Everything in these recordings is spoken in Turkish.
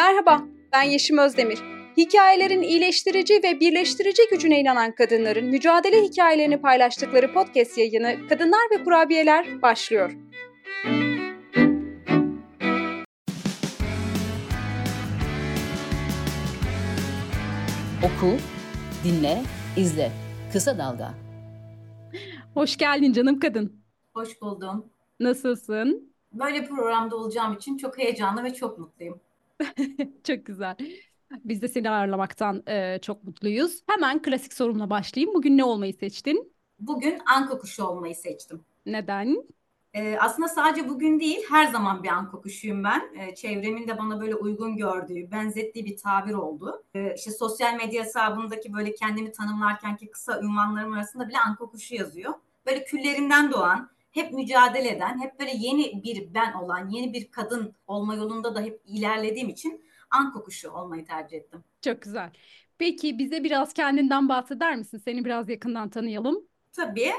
Merhaba, ben Yeşim Özdemir. Hikayelerin iyileştirici ve birleştirici gücüne inanan kadınların mücadele hikayelerini paylaştıkları podcast yayını Kadınlar ve Kurabiyeler başlıyor. Oku, dinle, izle. Kısa Dalga. Hoş geldin canım kadın. Hoş buldum. Nasılsın? Böyle programda olacağım için çok heyecanlı ve çok mutluyum. çok güzel. Biz de seni ağırlamaktan e, çok mutluyuz. Hemen klasik sorumla başlayayım. Bugün ne olmayı seçtin? Bugün anka kuşu olmayı seçtim. Neden? Ee, aslında sadece bugün değil, her zaman bir anka kuşuyum ben. Ee, çevremin de bana böyle uygun gördüğü, benzettiği bir tabir oldu. Ee, işte sosyal medya hesabındaki böyle kendimi tanımlarkenki kısa ünvanlarım arasında bile anka kuşu yazıyor. Böyle küllerinden doğan, hep mücadele eden, hep böyle yeni bir ben olan, yeni bir kadın olma yolunda da hep ilerlediğim için an kokuşu olmayı tercih ettim. Çok güzel. Peki bize biraz kendinden bahseder misin? Seni biraz yakından tanıyalım. Tabii.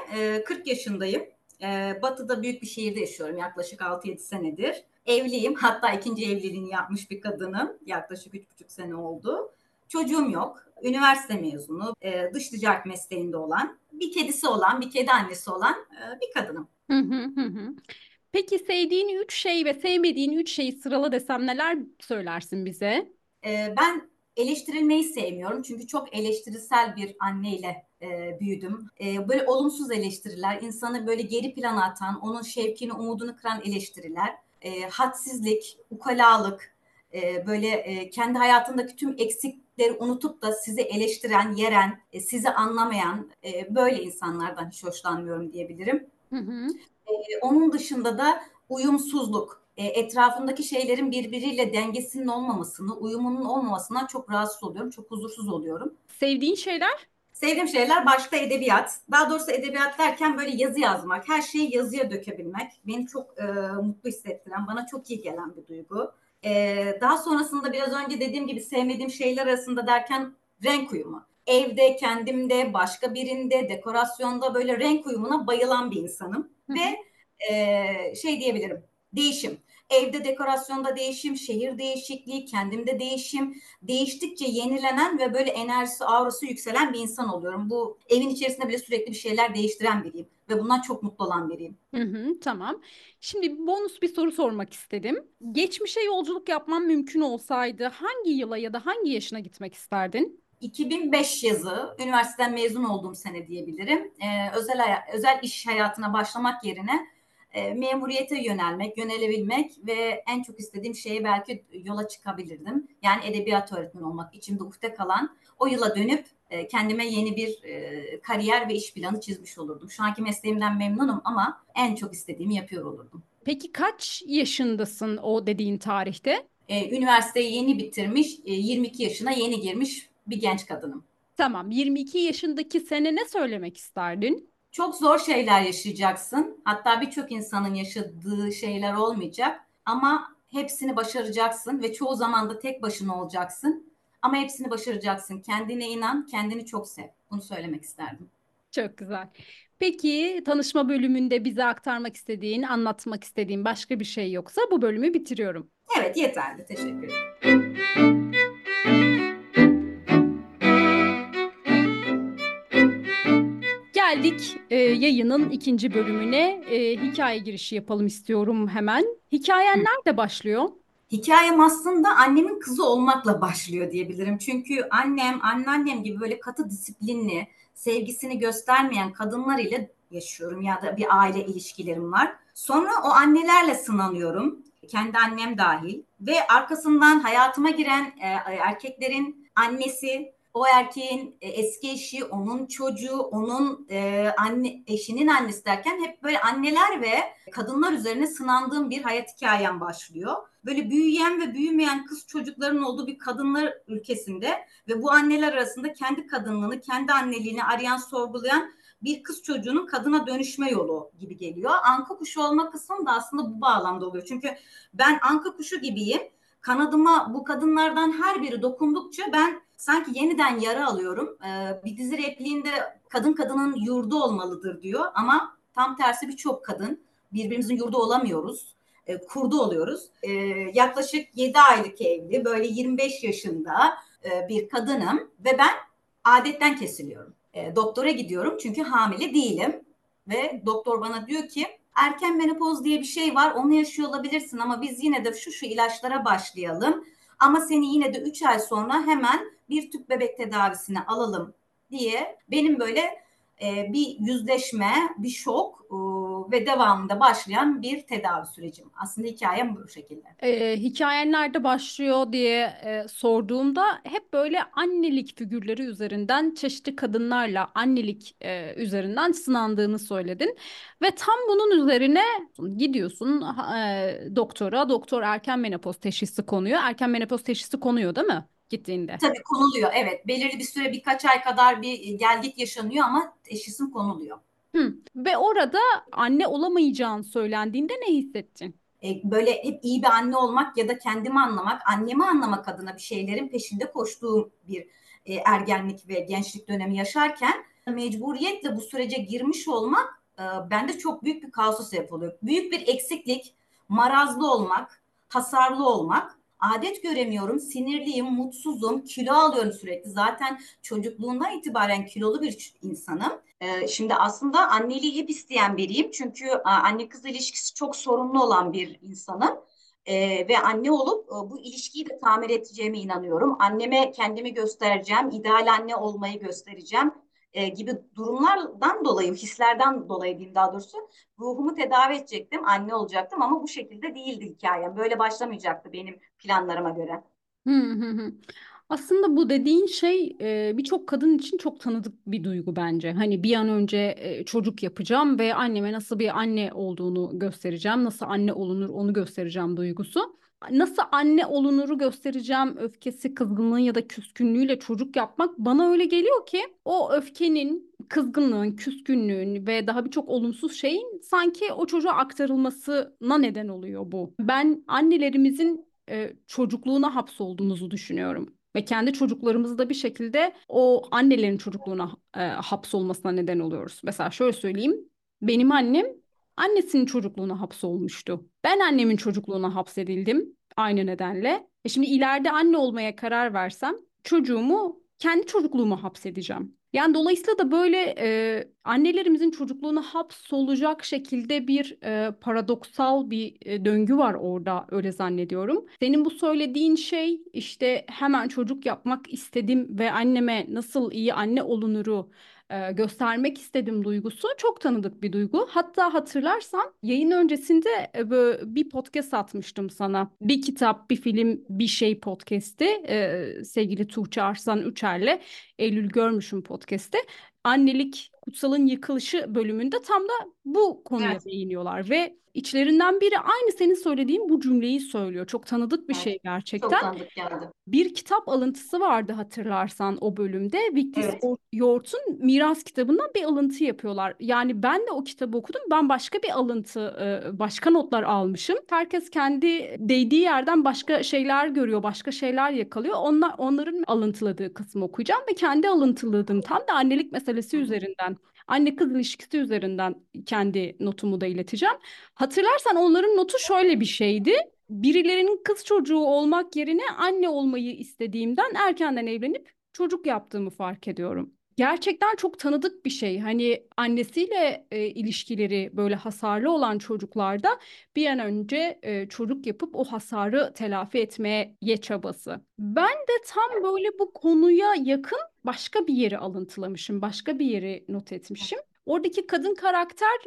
40 yaşındayım. Batı'da büyük bir şehirde yaşıyorum yaklaşık 6-7 senedir. Evliyim. Hatta ikinci evliliğini yapmış bir kadınım. Yaklaşık 3,5 sene oldu. Çocuğum yok. Üniversite mezunu. Dış ticaret mesleğinde olan, bir kedisi olan, bir kedi annesi olan bir kadınım. Peki sevdiğin üç şey ve sevmediğin üç şeyi sırala desem neler söylersin bize? Ee, ben eleştirilmeyi sevmiyorum çünkü çok eleştirisel bir anneyle e, büyüdüm. E, böyle olumsuz eleştiriler, insanı böyle geri plana atan, onun şevkini, umudunu kıran eleştiriler, e, hadsizlik, ukalalık, e, böyle e, kendi hayatındaki tüm eksikleri unutup da sizi eleştiren, yeren, e, sizi anlamayan e, böyle insanlardan hiç hoşlanmıyorum diyebilirim. Hı hı. E, onun dışında da uyumsuzluk, e, etrafındaki şeylerin birbiriyle dengesinin olmamasını, uyumunun olmamasından çok rahatsız oluyorum, çok huzursuz oluyorum. Sevdiğin şeyler? Sevdiğim şeyler başta edebiyat. Daha doğrusu edebiyat derken böyle yazı yazmak, her şeyi yazıya dökebilmek beni çok e, mutlu hissettiren, bana çok iyi gelen bir duygu. E, daha sonrasında biraz önce dediğim gibi sevmediğim şeyler arasında derken renk uyumu evde, kendimde, başka birinde, dekorasyonda böyle renk uyumuna bayılan bir insanım. Hı. Ve e, şey diyebilirim, değişim. Evde dekorasyonda değişim, şehir değişikliği, kendimde değişim. Değiştikçe yenilenen ve böyle enerjisi, aurası yükselen bir insan oluyorum. Bu evin içerisinde bile sürekli bir şeyler değiştiren biriyim. Ve bundan çok mutlu olan biriyim. Hı hı, tamam. Şimdi bonus bir soru sormak istedim. Geçmişe yolculuk yapman mümkün olsaydı hangi yıla ya da hangi yaşına gitmek isterdin? 2005 yazı, üniversiteden mezun olduğum sene diyebilirim. Ee, özel özel iş hayatına başlamak yerine e, memuriyete yönelmek, yönelebilmek ve en çok istediğim şeye belki yola çıkabilirdim. Yani edebiyat öğretmeni olmak içimde ufte kalan o yıla dönüp e, kendime yeni bir e, kariyer ve iş planı çizmiş olurdum. Şu anki mesleğimden memnunum ama en çok istediğimi yapıyor olurdum. Peki kaç yaşındasın o dediğin tarihte? E, üniversiteyi yeni bitirmiş, e, 22 yaşına yeni girmiş bir genç kadınım. Tamam. 22 yaşındaki sene ne söylemek isterdin? Çok zor şeyler yaşayacaksın. Hatta birçok insanın yaşadığı şeyler olmayacak. Ama hepsini başaracaksın ve çoğu zaman da tek başına olacaksın. Ama hepsini başaracaksın. Kendine inan, kendini çok sev. Bunu söylemek isterdim. Çok güzel. Peki tanışma bölümünde bize aktarmak istediğin, anlatmak istediğin başka bir şey yoksa bu bölümü bitiriyorum. Evet yeterli. Teşekkür ederim. Geldik e, yayının ikinci bölümüne. E, hikaye girişi yapalım istiyorum hemen. Hikayen nerede başlıyor? Hikayem aslında annemin kızı olmakla başlıyor diyebilirim. Çünkü annem, anneannem gibi böyle katı disiplinli, sevgisini göstermeyen kadınlar ile yaşıyorum ya da bir aile ilişkilerim var. Sonra o annelerle sınanıyorum. Kendi annem dahil ve arkasından hayatıma giren e, erkeklerin annesi, o erkeğin e, eski eşi, onun çocuğu, onun e, anne eşinin annesi derken hep böyle anneler ve kadınlar üzerine sınandığım bir hayat hikayem başlıyor. Böyle büyüyen ve büyümeyen kız çocukların olduğu bir kadınlar ülkesinde ve bu anneler arasında kendi kadınlığını, kendi anneliğini arayan, sorgulayan bir kız çocuğunun kadına dönüşme yolu gibi geliyor. Anka kuşu olma kısmı da aslında bu bağlamda oluyor. Çünkü ben anka kuşu gibiyim. Kanadıma bu kadınlardan her biri dokundukça ben sanki yeniden yara alıyorum. Ee, bir dizi repliğinde kadın kadının yurdu olmalıdır diyor ama tam tersi birçok kadın birbirimizin yurdu olamıyoruz. e, kurdu oluyoruz. E, yaklaşık 7 aylık evli, böyle 25 yaşında e, bir kadınım ve ben adetten kesiliyorum. E, doktora gidiyorum çünkü hamile değilim ve doktor bana diyor ki erken menopoz diye bir şey var onu yaşıyor olabilirsin ama biz yine de şu şu ilaçlara başlayalım. Ama seni yine de 3 ay sonra hemen bir tüp bebek tedavisine alalım diye benim böyle e, bir yüzleşme, bir şok e, ve devamında başlayan bir tedavi sürecim. Aslında hikayem bu şekilde. E, hikayen nerede başlıyor diye e, sorduğumda hep böyle annelik figürleri üzerinden çeşitli kadınlarla annelik e, üzerinden sınandığını söyledin. Ve tam bunun üzerine gidiyorsun e, doktora, doktor erken menopoz teşhisi konuyor. Erken menopoz teşhisi konuyor değil mi? Gittiğinde. Tabii konuluyor evet. Belirli bir süre birkaç ay kadar bir gelgit yaşanıyor ama teşhisim konuluyor. Hı. Ve orada anne olamayacağın söylendiğinde ne hissettin? E, böyle hep iyi bir anne olmak ya da kendimi anlamak, annemi anlamak adına bir şeylerin peşinde koştuğum bir e, ergenlik ve gençlik dönemi yaşarken mecburiyetle bu sürece girmiş olmak e, bende çok büyük bir kaosa sebep oluyor. Büyük bir eksiklik, marazlı olmak, hasarlı olmak adet göremiyorum, sinirliyim, mutsuzum, kilo alıyorum sürekli. Zaten çocukluğundan itibaren kilolu bir insanım. Ee, şimdi aslında anneliği hep isteyen biriyim. Çünkü anne kız ilişkisi çok sorunlu olan bir insanım. Ee, ve anne olup e, bu ilişkiyi de tamir edeceğime inanıyorum. Anneme kendimi göstereceğim, ideal anne olmayı göstereceğim e, gibi durumlardan dolayı, hislerden dolayı diyeyim daha doğrusu ruhumu tedavi edecektim, anne olacaktım ama bu şekilde değildi hikayem. Böyle başlamayacaktı benim planlarıma göre. Hı hı hı. Aslında bu dediğin şey e, birçok kadın için çok tanıdık bir duygu bence. Hani bir an önce e, çocuk yapacağım ve anneme nasıl bir anne olduğunu göstereceğim, nasıl anne olunur onu göstereceğim duygusu nasıl anne olunuru göstereceğim öfkesi, kızgınlığı ya da küskünlüğüyle çocuk yapmak bana öyle geliyor ki o öfkenin, kızgınlığın, küskünlüğün ve daha birçok olumsuz şeyin sanki o çocuğa aktarılmasına neden oluyor bu. Ben annelerimizin e, çocukluğuna hapsolduğumuzu düşünüyorum. Ve kendi çocuklarımızı da bir şekilde o annelerin çocukluğuna e, hapsolmasına neden oluyoruz. Mesela şöyle söyleyeyim. Benim annem annesinin çocukluğuna hapsolmuştu. Ben annemin çocukluğuna hapsedildim aynı nedenle. E şimdi ileride anne olmaya karar versem çocuğumu kendi çocukluğuma hapsedeceğim. Yani dolayısıyla da böyle e, annelerimizin çocukluğuna hapsolacak şekilde bir e, paradoksal bir e, döngü var orada öyle zannediyorum. Senin bu söylediğin şey işte hemen çocuk yapmak istedim ve anneme nasıl iyi anne olunuru e, göstermek istedim duygusu çok tanıdık bir duygu. Hatta hatırlarsan yayın öncesinde e, bir podcast atmıştım sana. Bir kitap, bir film, bir şey podcast'i e, sevgili Tuğçe Arslan Üçer'le Eylül Görmüşüm podcast'i. Annelik Kutsal'ın yıkılışı bölümünde tam da bu konuya evet. değiniyorlar ve içlerinden biri aynı senin söylediğin bu cümleyi söylüyor. Çok tanıdık bir evet. şey gerçekten. Çok tanıdık geldi. Bir kitap alıntısı vardı hatırlarsan o bölümde. Victor evet. Yort'un Miras kitabından bir alıntı yapıyorlar. Yani ben de o kitabı okudum. Ben başka bir alıntı, başka notlar almışım. Herkes kendi değdiği yerden başka şeyler görüyor, başka şeyler yakalıyor. Onlar onların alıntıladığı kısmı okuyacağım ve kendi alıntıladığım tam da annelik meselesi üzerinden anne kız ilişkisi üzerinden kendi notumu da ileteceğim. Hatırlarsan onların notu şöyle bir şeydi. Birilerinin kız çocuğu olmak yerine anne olmayı istediğimden erkenden evlenip çocuk yaptığımı fark ediyorum gerçekten çok tanıdık bir şey. Hani annesiyle e, ilişkileri böyle hasarlı olan çocuklarda bir an önce e, çocuk yapıp o hasarı telafi etmeye çabası. Ben de tam böyle bu konuya yakın başka bir yeri alıntılamışım, başka bir yeri not etmişim. Oradaki kadın karakter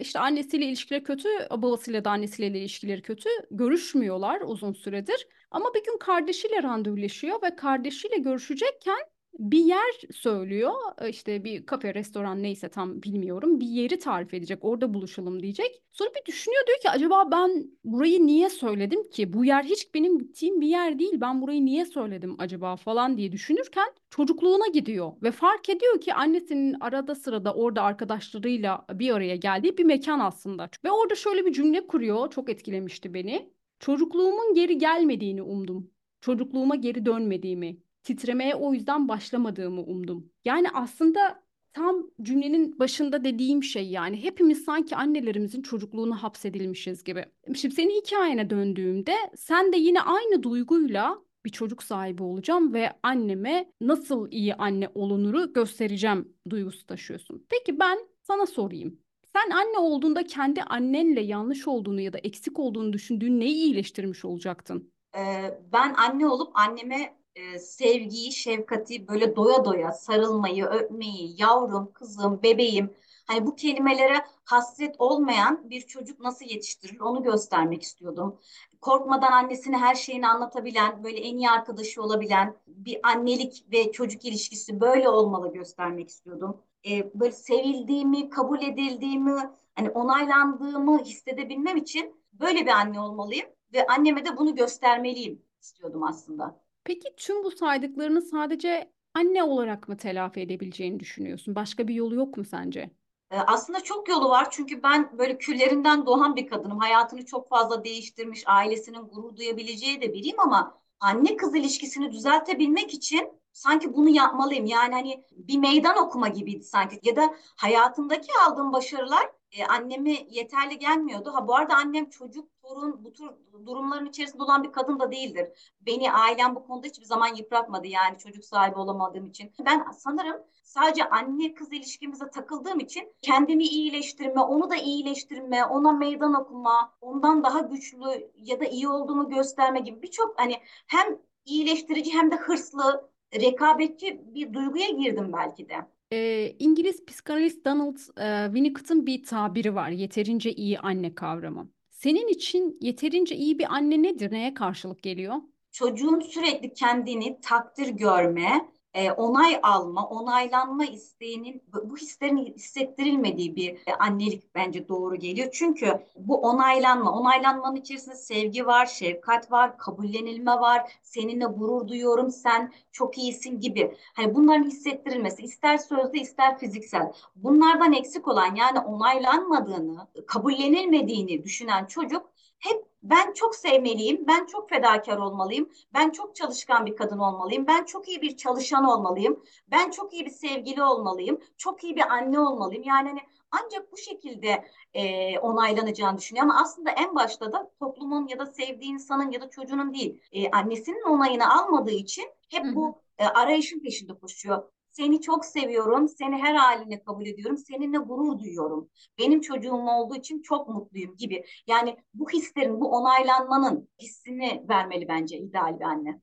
işte annesiyle ilişkileri kötü, babasıyla da annesiyle ilişkileri kötü. Görüşmüyorlar uzun süredir. Ama bir gün kardeşiyle randevuleşiyor ve kardeşiyle görüşecekken bir yer söylüyor. işte bir kafe, restoran neyse tam bilmiyorum. Bir yeri tarif edecek. Orada buluşalım diyecek. Sonra bir düşünüyor diyor ki acaba ben burayı niye söyledim ki? Bu yer hiç benim gittiğim bir yer değil. Ben burayı niye söyledim acaba falan diye düşünürken çocukluğuna gidiyor ve fark ediyor ki annesinin arada sırada orada arkadaşlarıyla bir araya geldiği bir mekan aslında. Ve orada şöyle bir cümle kuruyor. Çok etkilemişti beni. Çocukluğumun geri gelmediğini umdum. Çocukluğuma geri dönmediğimi, titremeye o yüzden başlamadığımı umdum. Yani aslında tam cümlenin başında dediğim şey yani hepimiz sanki annelerimizin çocukluğuna hapsedilmişiz gibi. Şimdi senin hikayene döndüğümde sen de yine aynı duyguyla bir çocuk sahibi olacağım ve anneme nasıl iyi anne olunuru göstereceğim duygusu taşıyorsun. Peki ben sana sorayım. Sen anne olduğunda kendi annenle yanlış olduğunu ya da eksik olduğunu düşündüğün neyi iyileştirmiş olacaktın? Ee, ben anne olup anneme e, sevgiyi, şefkati böyle doya doya sarılmayı, öpmeyi, yavrum, kızım, bebeğim hani bu kelimelere hasret olmayan bir çocuk nasıl yetiştirilir onu göstermek istiyordum. Korkmadan annesine her şeyini anlatabilen, böyle en iyi arkadaşı olabilen bir annelik ve çocuk ilişkisi böyle olmalı göstermek istiyordum. Ee, böyle sevildiğimi, kabul edildiğimi, hani onaylandığımı hissedebilmem için böyle bir anne olmalıyım ve anneme de bunu göstermeliyim istiyordum aslında. Peki tüm bu saydıklarını sadece anne olarak mı telafi edebileceğini düşünüyorsun? Başka bir yolu yok mu sence? Ee, aslında çok yolu var çünkü ben böyle küllerinden doğan bir kadınım. Hayatını çok fazla değiştirmiş, ailesinin gurur duyabileceği de biriyim ama anne kız ilişkisini düzeltebilmek için sanki bunu yapmalıyım. Yani hani bir meydan okuma gibiydi sanki ya da hayatımdaki aldığım başarılar e, anneme yeterli gelmiyordu. Ha bu arada annem çocuk, torun bu tür durumların içerisinde olan bir kadın da değildir. Beni ailem bu konuda hiçbir zaman yıpratmadı yani çocuk sahibi olamadığım için. Ben sanırım sadece anne kız ilişkimize takıldığım için kendimi iyileştirme, onu da iyileştirme, ona meydan okuma, ondan daha güçlü ya da iyi olduğumu gösterme gibi birçok hani hem iyileştirici hem de hırslı, rekabetçi bir duyguya girdim belki de. Ee, İngiliz psikanalist Donald e, Winnicott'ın bir tabiri var. Yeterince iyi anne kavramı. Senin için yeterince iyi bir anne nedir? Neye karşılık geliyor? çocuğun sürekli kendini takdir görme, e, onay alma, onaylanma isteğinin bu hislerin hissettirilmediği bir e, annelik bence doğru geliyor. Çünkü bu onaylanma, onaylanmanın içerisinde sevgi var, şefkat var, kabullenilme var, seninle gurur duyuyorum, sen çok iyisin gibi. Hani bunların hissettirilmesi ister sözlü ister fiziksel. Bunlardan eksik olan yani onaylanmadığını, kabullenilmediğini düşünen çocuk hep ben çok sevmeliyim, ben çok fedakar olmalıyım, ben çok çalışkan bir kadın olmalıyım, ben çok iyi bir çalışan olmalıyım, ben çok iyi bir sevgili olmalıyım, çok iyi bir anne olmalıyım. Yani hani ancak bu şekilde e, onaylanacağını düşünüyor ama aslında en başta da toplumun ya da sevdiği insanın ya da çocuğunun değil, e, annesinin onayını almadığı için hep bu e, arayışın peşinde koşuyor. Seni çok seviyorum, seni her haline kabul ediyorum, seninle gurur duyuyorum. Benim çocuğum olduğu için çok mutluyum gibi. Yani bu hislerin, bu onaylanmanın hissini vermeli bence ideal bir anne.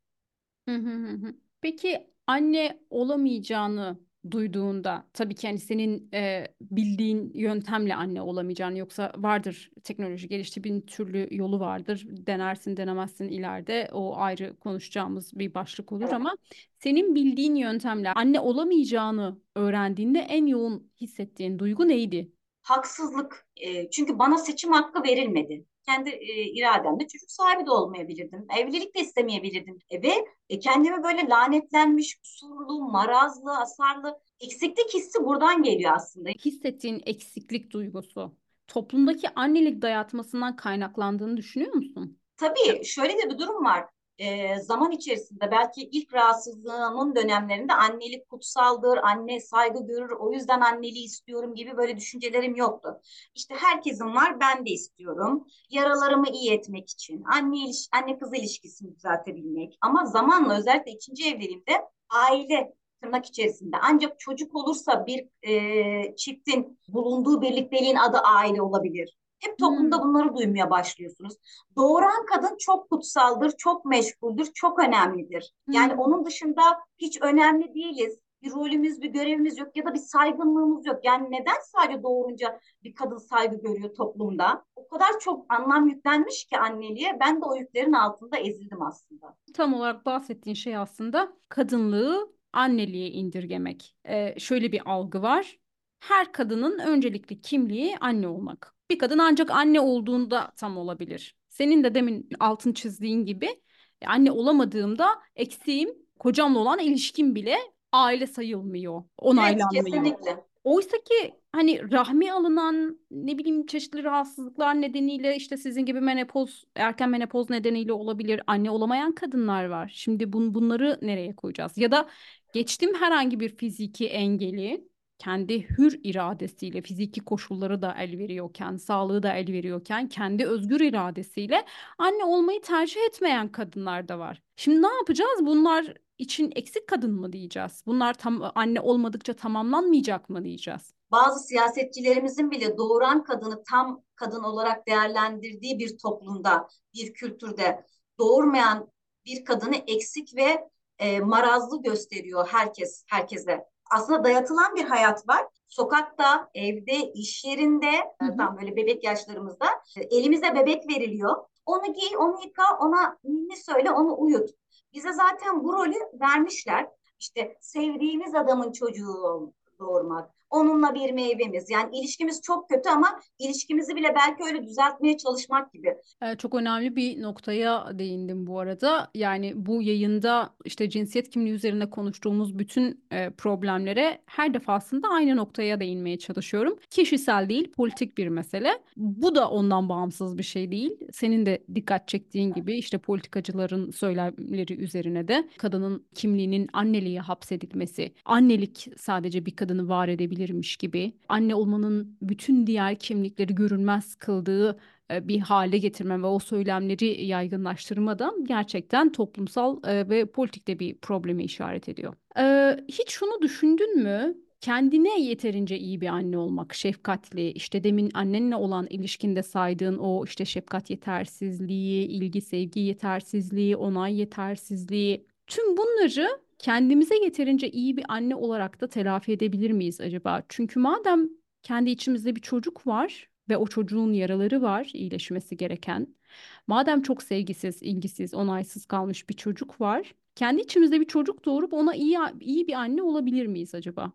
Peki anne olamayacağını duyduğunda tabii ki hani senin e, bildiğin yöntemle anne olamayacağını yoksa vardır teknoloji gelişti bin türlü yolu vardır denersin denemezsin ileride o ayrı konuşacağımız bir başlık olur ama senin bildiğin yöntemle anne olamayacağını öğrendiğinde en yoğun hissettiğin duygu neydi? Haksızlık. E, çünkü bana seçim hakkı verilmedi. Kendi e, irademle çocuk sahibi de olmayabilirdim. Evlilik de istemeyebilirdim. E, ve e, kendimi böyle lanetlenmiş, kusurlu, marazlı, hasarlı, eksiklik hissi buradan geliyor aslında. Hissettiğin eksiklik duygusu toplumdaki annelik dayatmasından kaynaklandığını düşünüyor musun? Tabii şöyle de bir durum var. Ee, zaman içerisinde belki ilk rahatsızlığımın dönemlerinde annelik kutsaldır, anne saygı görür, o yüzden anneliği istiyorum gibi böyle düşüncelerim yoktu. İşte herkesin var, ben de istiyorum. Yaralarımı iyi etmek için, anne iliş anne kız ilişkisini düzeltebilmek. Ama zamanla özellikle ikinci evliliğimde aile tırnak içerisinde ancak çocuk olursa bir e, çiftin bulunduğu birlikteliğin adı aile olabilir. Hep toplumda Hmm. bunları duymaya başlıyorsunuz. Doğuran kadın çok kutsaldır, çok meşguldür, çok önemlidir. Yani Hmm. onun dışında hiç önemli değiliz. Bir rolümüz, bir görevimiz yok ya da bir saygınlığımız yok. Yani neden sadece doğurunca bir kadın saygı görüyor toplumda? O kadar çok anlam yüklenmiş ki anneliğe. Ben de o yüklerin altında ezildim aslında. Tam olarak bahsettiğin şey aslında kadınlığı anneliğe indirgemek. Ee, şöyle bir algı var. Her kadının öncelikli kimliği anne olmak. Bir kadın ancak anne olduğunda tam olabilir. Senin de demin altın çizdiğin gibi e, anne olamadığımda eksiğim kocamla olan ilişkim bile aile sayılmıyor, Evet, onaylanmıyor. kesinlikle. Oysa ki hani rahmi alınan ne bileyim çeşitli rahatsızlıklar nedeniyle işte sizin gibi menopoz, erken menopoz nedeniyle olabilir. Anne olamayan kadınlar var. Şimdi bun, bunları nereye koyacağız? Ya da geçtim herhangi bir fiziki engeli kendi hür iradesiyle fiziki koşulları da el veriyorken, sağlığı da el veriyorken kendi özgür iradesiyle anne olmayı tercih etmeyen kadınlar da var. Şimdi ne yapacağız? Bunlar için eksik kadın mı diyeceğiz? Bunlar tam anne olmadıkça tamamlanmayacak mı diyeceğiz? Bazı siyasetçilerimizin bile doğuran kadını tam kadın olarak değerlendirdiği bir toplumda, bir kültürde doğurmayan bir kadını eksik ve e, marazlı gösteriyor herkes herkese. Aslında dayatılan bir hayat var. Sokakta, evde, iş yerinde, hı hı. tam böyle bebek yaşlarımızda elimize bebek veriliyor. Onu giy, onu yıka, ona ninni söyle, onu uyut. Bize zaten bu rolü vermişler. İşte sevdiğimiz adamın çocuğu doğurmak, onunla bir meyvemiz. Yani ilişkimiz çok kötü ama ilişkimizi bile belki öyle düzeltmeye çalışmak gibi. Çok önemli bir noktaya değindim bu arada. Yani bu yayında işte cinsiyet kimliği üzerine konuştuğumuz bütün e, problemlere her defasında aynı noktaya değinmeye çalışıyorum. Kişisel değil, politik bir mesele. Bu da ondan bağımsız bir şey değil. Senin de dikkat çektiğin gibi işte politikacıların söylemleri üzerine de kadının kimliğinin anneliğe hapsedilmesi, annelik sadece bir kadını var edebilir olabilirmiş gibi anne olmanın bütün diğer kimlikleri görünmez kıldığı e, bir hale getirme ve o söylemleri yaygınlaştırma da gerçekten toplumsal e, ve politikte bir probleme işaret ediyor. E, hiç şunu düşündün mü? Kendine yeterince iyi bir anne olmak, şefkatli, işte demin annenle olan ilişkinde saydığın o işte şefkat yetersizliği, ilgi sevgi yetersizliği, onay yetersizliği, tüm bunları kendimize yeterince iyi bir anne olarak da telafi edebilir miyiz acaba? Çünkü madem kendi içimizde bir çocuk var ve o çocuğun yaraları var iyileşmesi gereken. Madem çok sevgisiz, ilgisiz, onaysız kalmış bir çocuk var, kendi içimizde bir çocuk doğurup ona iyi iyi bir anne olabilir miyiz acaba?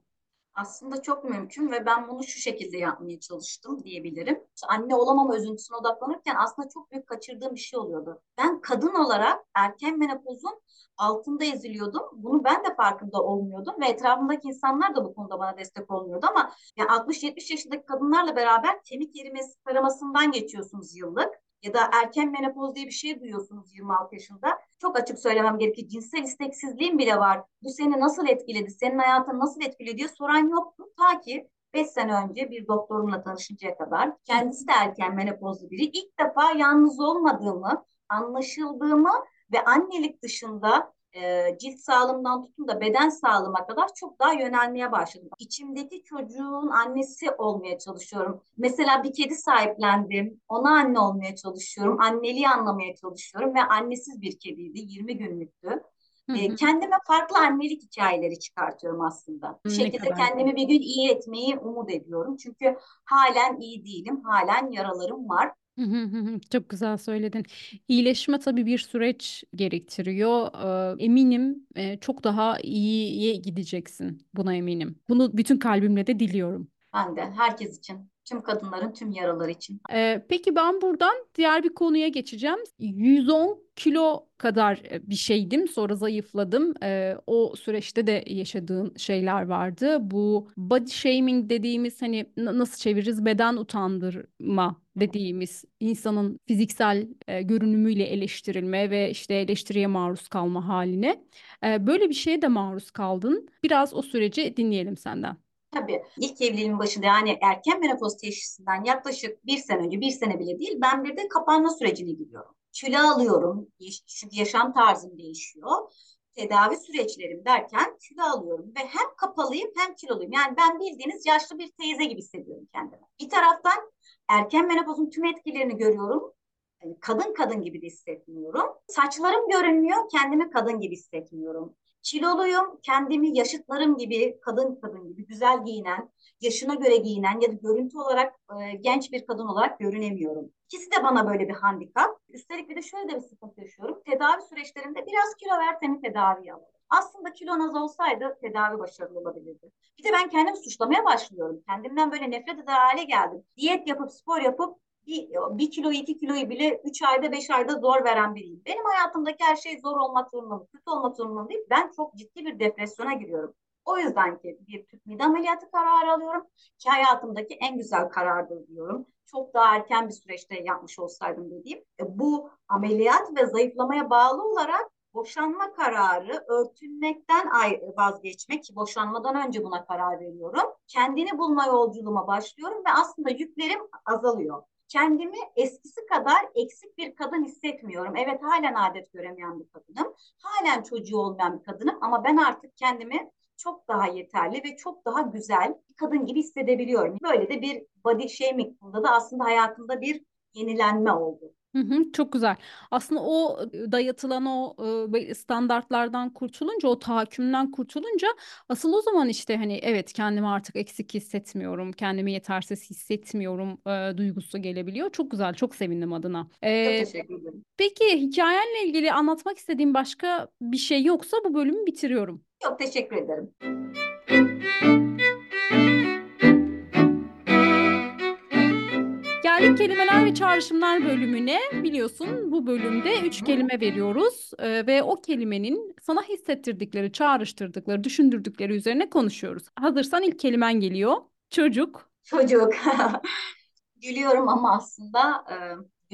Aslında çok mümkün ve ben bunu şu şekilde yapmaya çalıştım diyebilirim. Anne olamama üzüntüsüne odaklanırken aslında çok büyük kaçırdığım bir şey oluyordu. Ben kadın olarak erken menopozun altında eziliyordum. Bunu ben de farkında olmuyordum ve etrafımdaki insanlar da bu konuda bana destek olmuyordu ama yani 60-70 yaşındaki kadınlarla beraber kemik erimesi taramasından geçiyorsunuz yıllık ya da erken menopoz diye bir şey duyuyorsunuz 26 yaşında. Çok açık söylemem gerekir. Cinsel isteksizliğim bile var. Bu seni nasıl etkiledi? Senin hayatını nasıl etkiledi diye soran yoktu. Ta ki 5 sene önce bir doktorumla tanışıncaya kadar kendisi de erken menopozlu biri. İlk defa yalnız olmadığımı, anlaşıldığımı ve annelik dışında e, cilt sağlığımdan tutun da beden sağlığıma kadar çok daha yönelmeye başladım. İçimdeki çocuğun annesi olmaya çalışıyorum. Mesela bir kedi sahiplendim. Ona anne olmaya çalışıyorum. Anneliği anlamaya çalışıyorum ve annesiz bir kediydi. 20 günlüktü. E, kendime farklı annelik hikayeleri çıkartıyorum aslında. Bu şekilde kendimi bir gün iyi etmeyi umut ediyorum. Çünkü halen iyi değilim. Halen yaralarım var. Çok güzel söyledin. İyileşme tabii bir süreç gerektiriyor. Eminim çok daha iyiye gideceksin. Buna eminim. Bunu bütün kalbimle de diliyorum. Ben de herkes için. Tüm kadınların tüm yaraları için. Ee, peki ben buradan diğer bir konuya geçeceğim. 110 kilo kadar e, bir şeydim. Sonra zayıfladım. Ee, o süreçte de yaşadığın şeyler vardı. Bu body shaming dediğimiz hani nasıl çeviririz? Beden utandırma dediğimiz insanın fiziksel e, görünümüyle eleştirilme ve işte eleştiriye maruz kalma haline. E, böyle bir şeye de maruz kaldın. Biraz o süreci dinleyelim senden. Tabii ilk evliliğimin başında yani erken menopoz teşhisinden yaklaşık bir sene önce, bir sene bile değil ben bir de kapanma sürecine giriyorum. Kilo alıyorum çünkü yaşam tarzım değişiyor. Tedavi süreçlerim derken kilo alıyorum ve hem kapalıyım hem kiloluyum. Yani ben bildiğiniz yaşlı bir teyze gibi hissediyorum kendimi. Bir taraftan erken menopozun tüm etkilerini görüyorum. Yani kadın kadın gibi de hissetmiyorum. Saçlarım görünmüyor, kendimi kadın gibi hissetmiyorum. Kiloluyum, kendimi yaşıtlarım gibi, kadın kadın gibi güzel giyinen, yaşına göre giyinen ya da görüntü olarak e, genç bir kadın olarak görünemiyorum. İkisi de bana böyle bir handikap. Üstelik bir de şöyle de bir sıkıntı yaşıyorum. Tedavi süreçlerinde biraz kilo ver seni tedavi alalım. Aslında kilon az olsaydı tedavi başarılı olabilirdi. Bir de ben kendimi suçlamaya başlıyorum. Kendimden böyle nefret eder hale geldim. Diyet yapıp spor yapıp bir, bir kilo iki kiloyu bile üç ayda beş ayda zor veren biriyim. Benim hayatımdaki her şey zor olmak zorunda mı? Kötü olmak zorunda mı değil. Ben çok ciddi bir depresyona giriyorum. O yüzden ki bir tüp mide ameliyatı kararı alıyorum ki hayatımdaki en güzel karardır diyorum. Çok daha erken bir süreçte yapmış olsaydım dediğim. E, bu ameliyat ve zayıflamaya bağlı olarak boşanma kararı örtünmekten vazgeçmek ki boşanmadan önce buna karar veriyorum. Kendini bulma yolculuğuma başlıyorum ve aslında yüklerim azalıyor. Kendimi eskisi kadar eksik bir kadın hissetmiyorum. Evet halen adet göremeyen bir kadınım. Halen çocuğu olmayan bir kadınım ama ben artık kendimi çok daha yeterli ve çok daha güzel bir kadın gibi hissedebiliyorum. Böyle de bir body shaming bunda da aslında hayatımda bir yenilenme oldu. Hı hı, çok güzel. Aslında o dayatılan o standartlardan kurtulunca, o tahakkümden kurtulunca asıl o zaman işte hani evet kendimi artık eksik hissetmiyorum, kendimi yetersiz hissetmiyorum e, duygusu gelebiliyor. Çok güzel, çok sevindim adına. Çok teşekkür ederim. Peki hikayenle ilgili anlatmak istediğim başka bir şey yoksa bu bölümü bitiriyorum. Çok teşekkür ederim. Geldik kelimeler ve çağrışımlar bölümüne. Biliyorsun bu bölümde üç kelime veriyoruz ee, ve o kelimenin sana hissettirdikleri, çağrıştırdıkları, düşündürdükleri üzerine konuşuyoruz. Hazırsan ilk kelimen geliyor. Çocuk. Çocuk. Gülüyorum ama aslında e,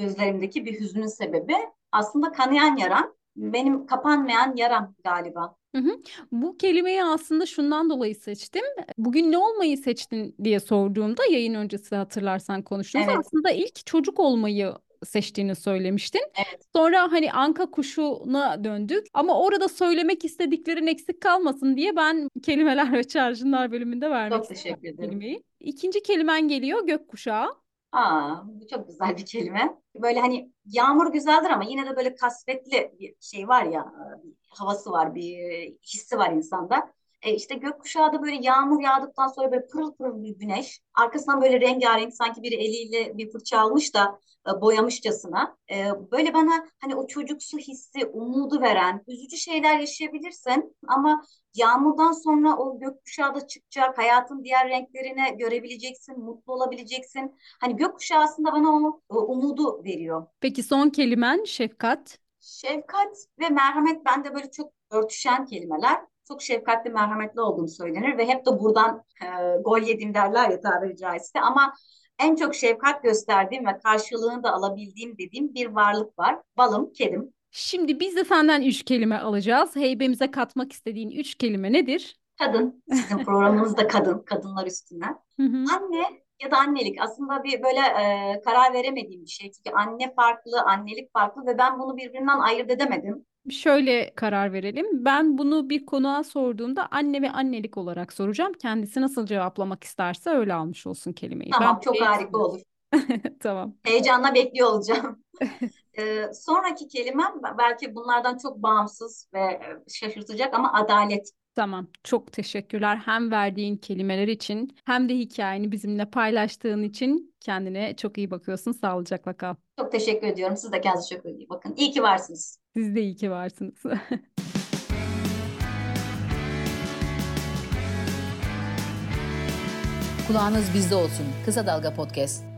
gözlerimdeki bir hüznün sebebi aslında kanayan yaram benim kapanmayan yaram galiba. Hı hı. Bu kelimeyi aslında şundan dolayı seçtim. Bugün ne olmayı seçtin diye sorduğumda yayın öncesi hatırlarsan konuştuğumuz Evet. aslında ilk çocuk olmayı seçtiğini söylemiştin. Evet. Sonra hani anka kuşuna döndük ama orada söylemek istediklerin eksik kalmasın diye ben kelimeler ve çağrışımlar bölümünde vermek Çok teşekkür ederim. kelimeyi. İkinci kelimen geliyor gökkuşağı. Aa, bu çok güzel bir kelime. Böyle hani yağmur güzeldir ama yine de böyle kasvetli bir şey var ya, bir havası var, bir hissi var insanda. E işte gökkuşağı da böyle yağmur yağdıktan sonra böyle pırıl pırıl bir güneş. Arkasından böyle rengarenk sanki biri eliyle bir fırça almış da e, boyamışçasına. E, böyle bana hani o çocuksu hissi, umudu veren, üzücü şeyler yaşayabilirsin ama yağmurdan sonra o gökkuşağı da çıkacak, hayatın diğer renklerini görebileceksin, mutlu olabileceksin. Hani gökkuşağı aslında bana o, o umudu veriyor. Peki son kelimen şefkat. Şefkat ve merhamet bende böyle çok örtüşen kelimeler. Çok şefkatli, merhametli olduğum söylenir ve hep de buradan e, gol yedim derler ya tabiri caizse. Ama en çok şefkat gösterdiğim ve karşılığını da alabildiğim dediğim bir varlık var. Balım, kedim. Şimdi biz de senden üç kelime alacağız. Heybemize katmak istediğin üç kelime nedir? Kadın. Sizin programınızda kadın, kadınlar. Hı hı. Anne ya da annelik aslında bir böyle e, karar veremediğim bir şey. Çünkü anne farklı, annelik farklı ve ben bunu birbirinden ayırt edemedim. Şöyle karar verelim. Ben bunu bir konuğa sorduğumda anne ve annelik olarak soracağım. Kendisi nasıl cevaplamak isterse öyle almış olsun kelimeyi. Tamam, Ben çok harika olur. Tamam. Heyecanla bekliyor olacağım. Ee, sonraki kelimem belki bunlardan çok bağımsız ve şaşırtacak ama adalet. Tamam. Çok teşekkürler hem verdiğin kelimeler için hem de hikayeni bizimle paylaştığın için kendine çok iyi bakıyorsun. Sağlıcakla kal. Çok teşekkür ediyorum. Siz de kendinize çok iyi bakın. İyi ki varsınız. Siz de iyi ki varsınız. Kulağınız bizde olsun. Kısa Dalga Podcast.